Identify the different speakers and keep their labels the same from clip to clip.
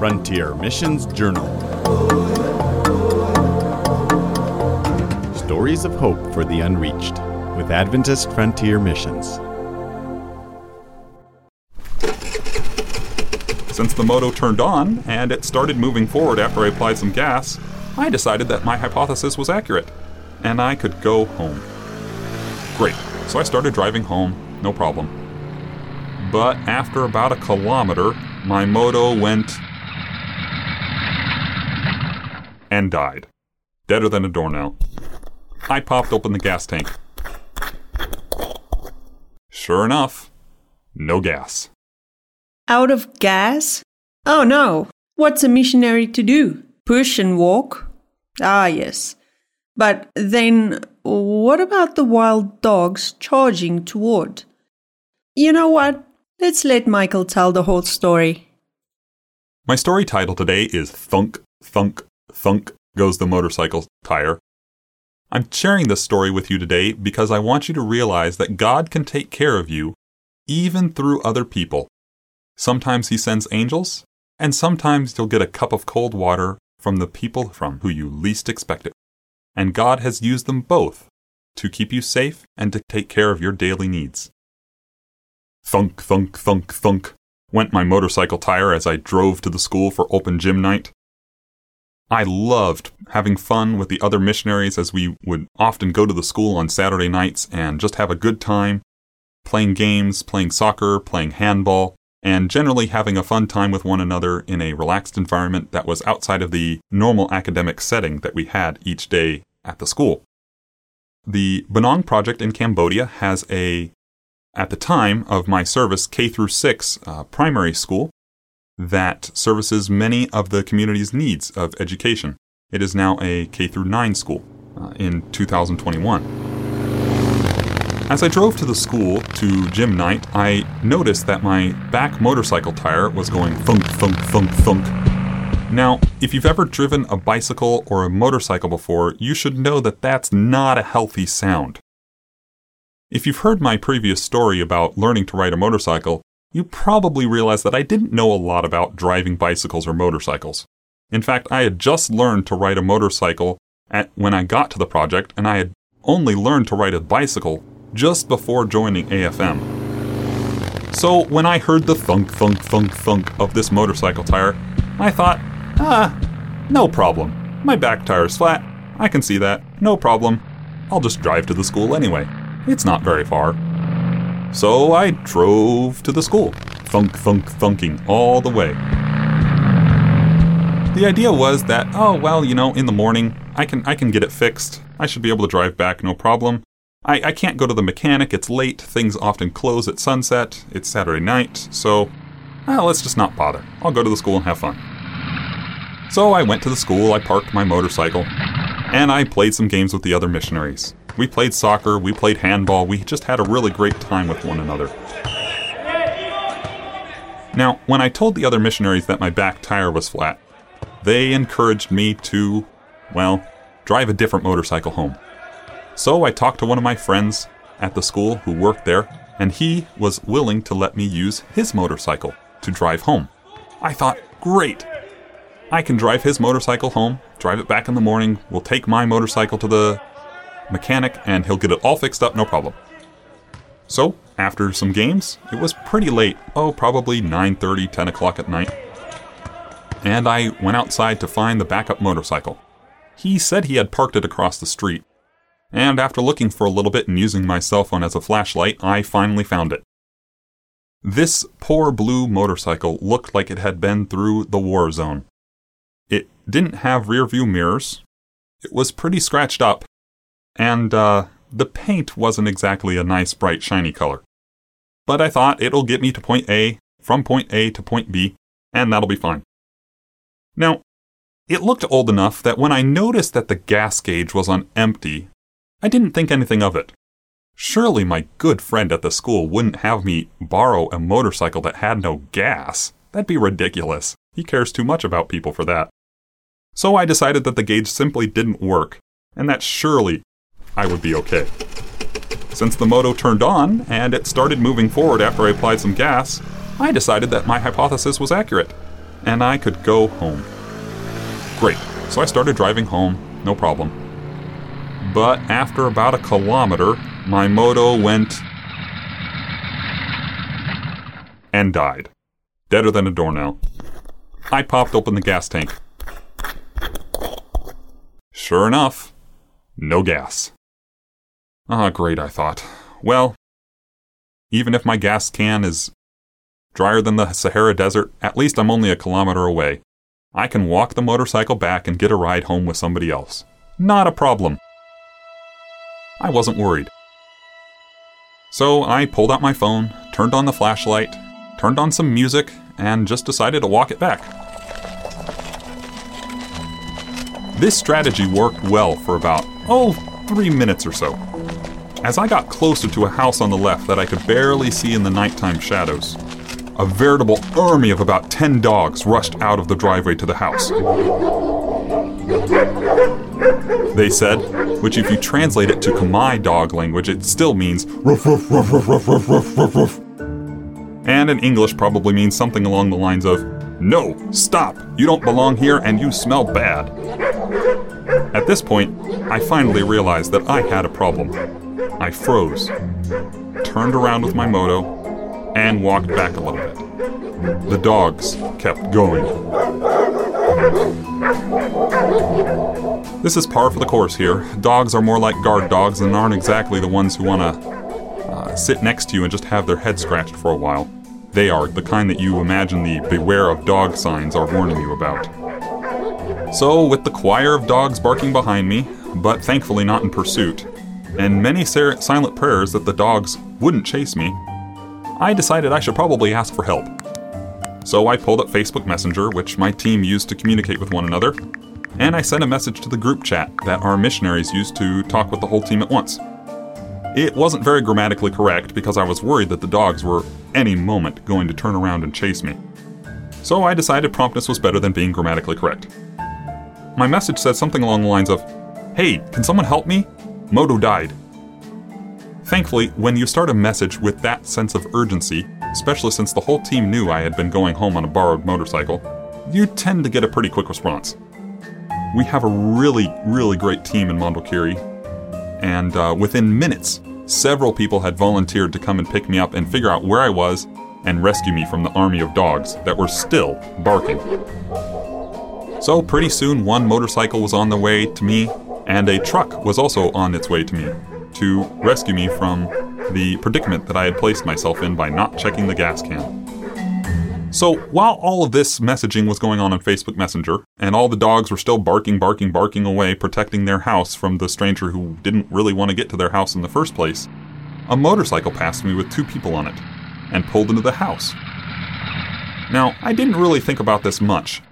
Speaker 1: Frontier Missions Journal. Stories of Hope for the Unreached with Adventist Frontier Missions.
Speaker 2: Since the moto turned on and it started moving forward after I applied some gas, I decided that my hypothesis was accurate and I could go home. Great. So I started driving home, no problem. But after about a kilometer, my moto went and died. Deader than a doornail. I popped open the gas tank. Sure enough, no gas.
Speaker 3: Out of gas? Oh no! What's a missionary to do? Push and walk? Ah, yes. But then, what about the wild dogs charging toward? You know what? Let's let Michael tell the whole story.
Speaker 2: My story title today is Thunk, Thunk, Thunk Goes the Motorcycle Tire. I'm sharing this story with you today because I want you to realize that God can take care of you even through other people. Sometimes He sends angels, and sometimes you'll get a cup of cold water from the people from who you least expect it. And God has used them both to keep you safe and to take care of your daily needs. Thunk, thunk, thunk, thunk went my motorcycle tire as I drove to the school for open gym night. I loved having fun with the other missionaries as we would often go to the school on Saturday nights and just have a good time, playing games, playing soccer, playing handball, and generally having a fun time with one another in a relaxed environment that was outside of the normal academic setting that we had each day at the school. The Pnong Project in Cambodia has a, at the time of my service, K through 6 uh, primary school that services many of the community's needs of education. It is now a K through 9 school uh, in 2021. As I drove to the school to gym night, I noticed that my back motorcycle tire was going thunk, thunk, thunk, thunk. Now, if you've ever driven a bicycle or a motorcycle before, you should know that that's not a healthy sound. If you've heard my previous story about learning to ride a motorcycle, you probably realize that I didn't know a lot about driving bicycles or motorcycles. In fact, I had just learned to ride a motorcycle at, when I got to the project, and I had only learned to ride a bicycle just before joining AFM. So when I heard the thunk, thunk, thunk, thunk of this motorcycle tire, I thought, ah, no problem. My back tire is flat. I can see that. No problem. I'll just drive to the school anyway. It's not very far. So I drove to the school, thunk, thunk, thunking all the way. The idea was that, oh well, you know, in the morning I can I can get it fixed. I should be able to drive back no problem. I, I can't go to the mechanic, it's late, things often close at sunset, it's Saturday night, so well, let's just not bother. I'll go to the school and have fun. So I went to the school, I parked my motorcycle, and I played some games with the other missionaries. We played soccer, we played handball, we just had a really great time with one another. Now, when I told the other missionaries that my back tire was flat, they encouraged me to, well, drive a different motorcycle home. So I talked to one of my friends at the school who worked there, and he was willing to let me use his motorcycle to drive home. I thought, great! I can drive his motorcycle home, drive it back in the morning, we'll take my motorcycle to the mechanic, and he'll get it all fixed up, no problem. So, after some games, it was pretty late, oh, probably 9.30, 10 o'clock at night. And I went outside to find the backup motorcycle. He said he had parked it across the street, and after looking for a little bit and using my cell phone as a flashlight, I finally found it. This poor blue motorcycle looked like it had been through the war zone. It didn't have rear view mirrors, it was pretty scratched up, and uh, the paint wasn't exactly a nice, bright, shiny color. But I thought it'll get me to point A, from point A to point B, and that'll be fine. Now, it looked old enough that when I noticed that the gas gauge was on empty I didn't think anything of it. Surely my good friend at the school wouldn't have me borrow a motorcycle that had no gas. That'd be ridiculous. He cares too much about people for that. So I decided that the gauge simply didn't work, and that surely I would be okay. Since the moto turned on and it started moving forward after I applied some gas, I decided that my hypothesis was accurate. and I could go home. Great. So I started driving home, no problem. But after about a kilometer, my moto went and died. Deader than a doornail. I popped open the gas tank. Sure enough, no gas. Ah, great, I thought. Well, even if my gas can is drier than the Sahara Desert, at least I'm only a kilometer away. I can walk the motorcycle back and get a ride home with somebody else. Not a problem. I wasn't worried. So I pulled out my phone, turned on the flashlight, turned on some music, and just decided to walk it back. This strategy worked well for about, oh, three minutes or so. As I got closer to a house on the left that I could barely see in the nighttime shadows, a veritable army of about 10 dogs rushed out of the driveway to the house. They said, which if you translate it to Khmer dog language, it still means ruff, ruff, ruff, ruff, ruff, ruff, ruff, ruff, ruff. And in English probably means something along the lines of, No, stop, you don't belong here and you smell bad. At this point, I finally realized that I had a problem. I froze, turned around with my moto, and walked back a little bit. The dogs kept going. This is par for the course here. Dogs are more like guard dogs and aren't exactly the ones who want to uh, sit next to you and just have their head scratched for a while. They are the kind that you imagine the beware of dog signs are warning you about. So, with the choir of dogs barking behind me, but thankfully not in pursuit, and many silent prayers that the dogs wouldn't chase me, I decided I should probably ask for help. So I pulled up Facebook Messenger, which my team used to communicate with one another, and I sent a message to the group chat that our missionaries used to talk with the whole team at once. It wasn't very grammatically correct because I was worried that the dogs were any moment going to turn around and chase me. So I decided promptness was better than being grammatically correct. My message said something along the lines of Hey, can someone help me? Moto died. Thankfully, when you start a message with that sense of urgency, especially since the whole team knew I had been going home on a borrowed motorcycle, you tend to get a pretty quick response. We have a really, really great team in Mondulkiri, and uh, within minutes, several people had volunteered to come and pick me up and figure out where I was and rescue me from the army of dogs that were still barking. So, pretty soon, one motorcycle was on the way to me, and a truck was also on its way to me to rescue me from the predicament that I had placed myself in by not checking the gas can. So, while all of this messaging was going on on Facebook Messenger, and all the dogs were still barking, barking, barking away, protecting their house from the stranger who didn't really want to get to their house in the first place, a motorcycle passed me with two people on it and pulled into the house. Now, I didn't really think about this much,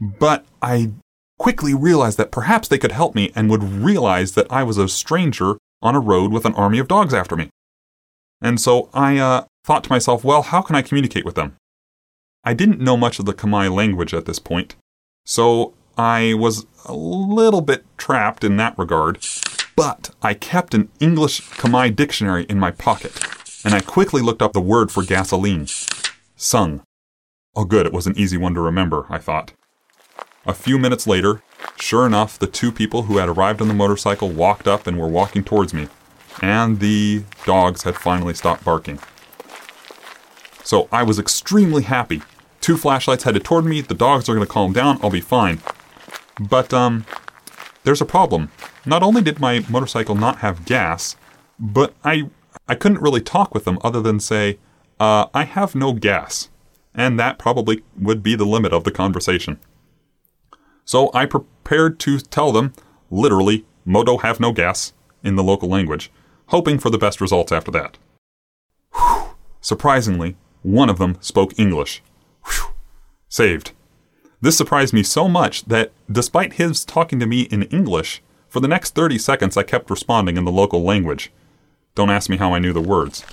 Speaker 2: but I quickly realized that perhaps they could help me and would realize that I was a stranger on a road with an army of dogs after me. And so I uh, thought to myself, well, how can I communicate with them? I didn't know much of the Khmer language at this point, so I was a little bit trapped in that regard, but I kept an English Khmer dictionary in my pocket, and I quickly looked up the word for gasoline. Sung. Oh, good, it was an easy one to remember, I thought. A few minutes later, Sure enough, the two people who had arrived on the motorcycle walked up and were walking towards me, and the dogs had finally stopped barking. So I was extremely happy. Two flashlights headed toward me, the dogs are going to calm down, I'll be fine. But, um, there's a problem. Not only did my motorcycle not have gas, but I, I couldn't really talk with them other than say, uh, I have no gas. And that probably would be the limit of the conversation. So I prepared to tell them, literally, Moto have no gas, in the local language, hoping for the best results after that. Whew. Surprisingly, one of them spoke English. Whew. Saved. This surprised me so much that, despite his talking to me in English, for the next 30 seconds I kept responding in the local language. Don't ask me how I knew the words.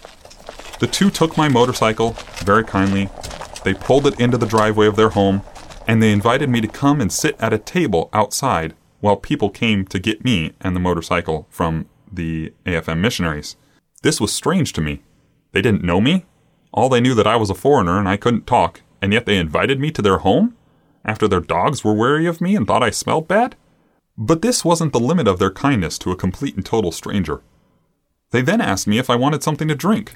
Speaker 2: The two took my motorcycle very kindly. They pulled it into the driveway of their home and they invited me to come and sit at a table outside while people came to get me and the motorcycle from the AFM missionaries. This was strange to me. They didn't know me. All they knew that I was a foreigner and I couldn't talk, and yet they invited me to their home? after their dogs were wary of me and thought I smelled bad? But this wasn't the limit of their kindness to a complete and total stranger. They then asked me if I wanted something to drink.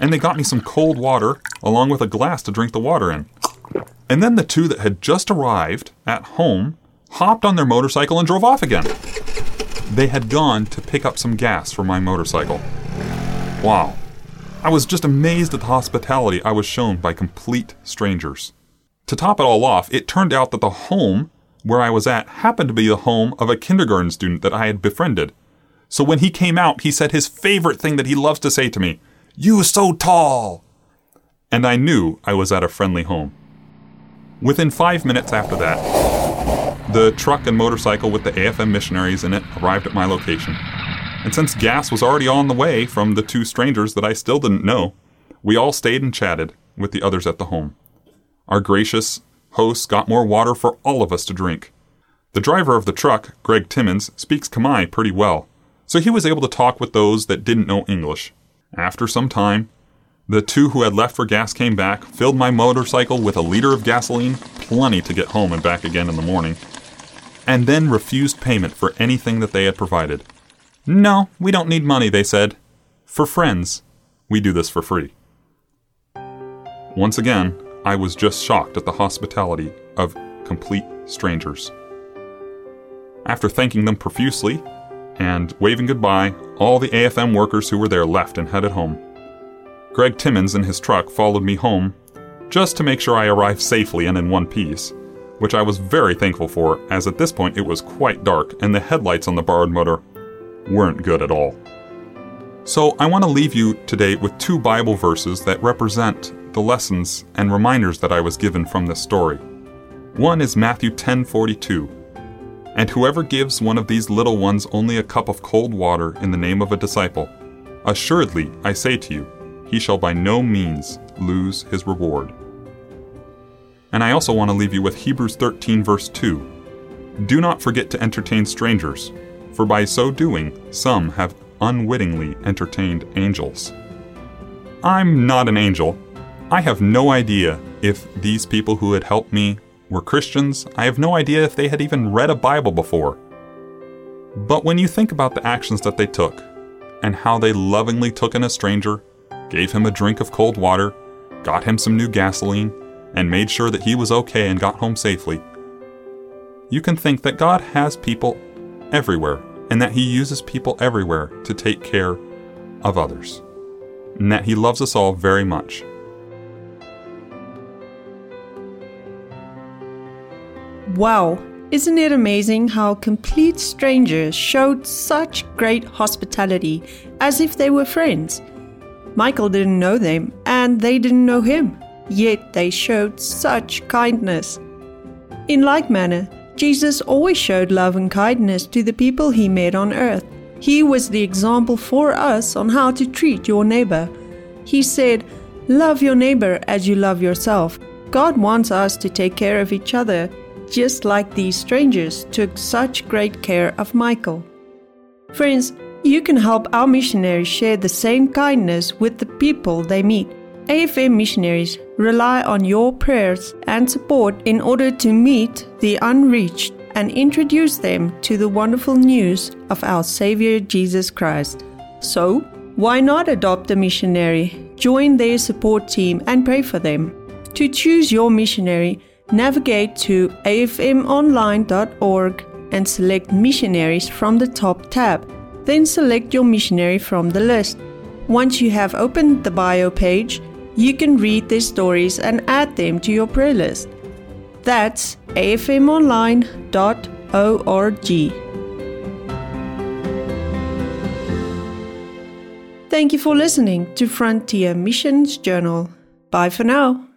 Speaker 2: And they got me some cold water along with a glass to drink the water in. And then the two that had just arrived at home hopped on their motorcycle and drove off again. They had gone to pick up some gas for my motorcycle. Wow. I was just amazed at the hospitality I was shown by complete strangers. To top it all off, it turned out that the home where I was at happened to be the home of a kindergarten student that I had befriended. So when he came out, he said his favorite thing that he loves to say to me, You so tall! And I knew I was at a friendly home. Within five minutes after that, the truck and motorcycle with the AFM missionaries in it arrived at my location. And since gas was already on the way from the two strangers that I still didn't know, we all stayed and chatted with the others at the home. Our gracious hosts got more water for all of us to drink. The driver of the truck, Greg Timmons, speaks Khmer pretty well, so he was able to talk with those that didn't know English. After some time, the two who had left for gas came back, filled my motorcycle with a liter of gasoline, plenty to get home and back again in the morning, and then refused payment for anything that they had provided. No, we don't need money, they said. For friends, we do this for free. Once again, I was just shocked at the hospitality of complete strangers. After thanking them profusely and waving goodbye, all the AFM workers who were there left and headed home. Greg Timmons in his truck followed me home just to make sure I arrived safely and in one piece, which I was very thankful for, as at this point it was quite dark and the headlights on the borrowed motor weren't good at all. So I want to leave you today with two Bible verses that represent the lessons and reminders that I was given from this story. One is Matthew 10:42. And whoever gives one of these little ones only a cup of cold water in the name of a disciple, assuredly, I say to you, he shall by no means lose his reward. And I also want to leave you with Hebrews 13, verse 2. Do not forget to entertain strangers, for by so doing, some have unwittingly entertained angels. I'm not an angel, I have no idea if these people who had helped me were Christians. I have no idea if they had even read a Bible before. But when you think about the actions that they took, and how they lovingly took in a stranger, gave him a drink of cold water, got him some new gasoline, and made sure that he was okay and got home safely, you can think that God has people everywhere and that He uses people everywhere to take care of others, and that He loves us all very much.
Speaker 3: Wow, isn't it amazing how complete strangers showed such great hospitality as if they were friends? Michael didn't know them and they didn't know him, yet they showed such kindness. In like manner, Jesus always showed love and kindness to the people he met on earth. He was the example for us on how to treat your neighbor. He said, Love your neighbor as you love yourself. God wants us to take care of each other just like these strangers took such great care of Michael. Friends, you can help our missionaries share the same kindness with the people they meet. AFM missionaries rely on your prayers and support in order to meet the unreached and introduce them to the wonderful news of our Savior Jesus Christ. So, why not adopt a missionary, join their support team, and pray for them? To choose your missionary, navigate to afmonline.org and select Missionaries from the top tab. Then select your missionary from the list. Once you have opened the bio page, you can read their stories and add them to your prayer list. That's afmonline.org. Thank you for listening to Frontier Missions Journal. Bye for now.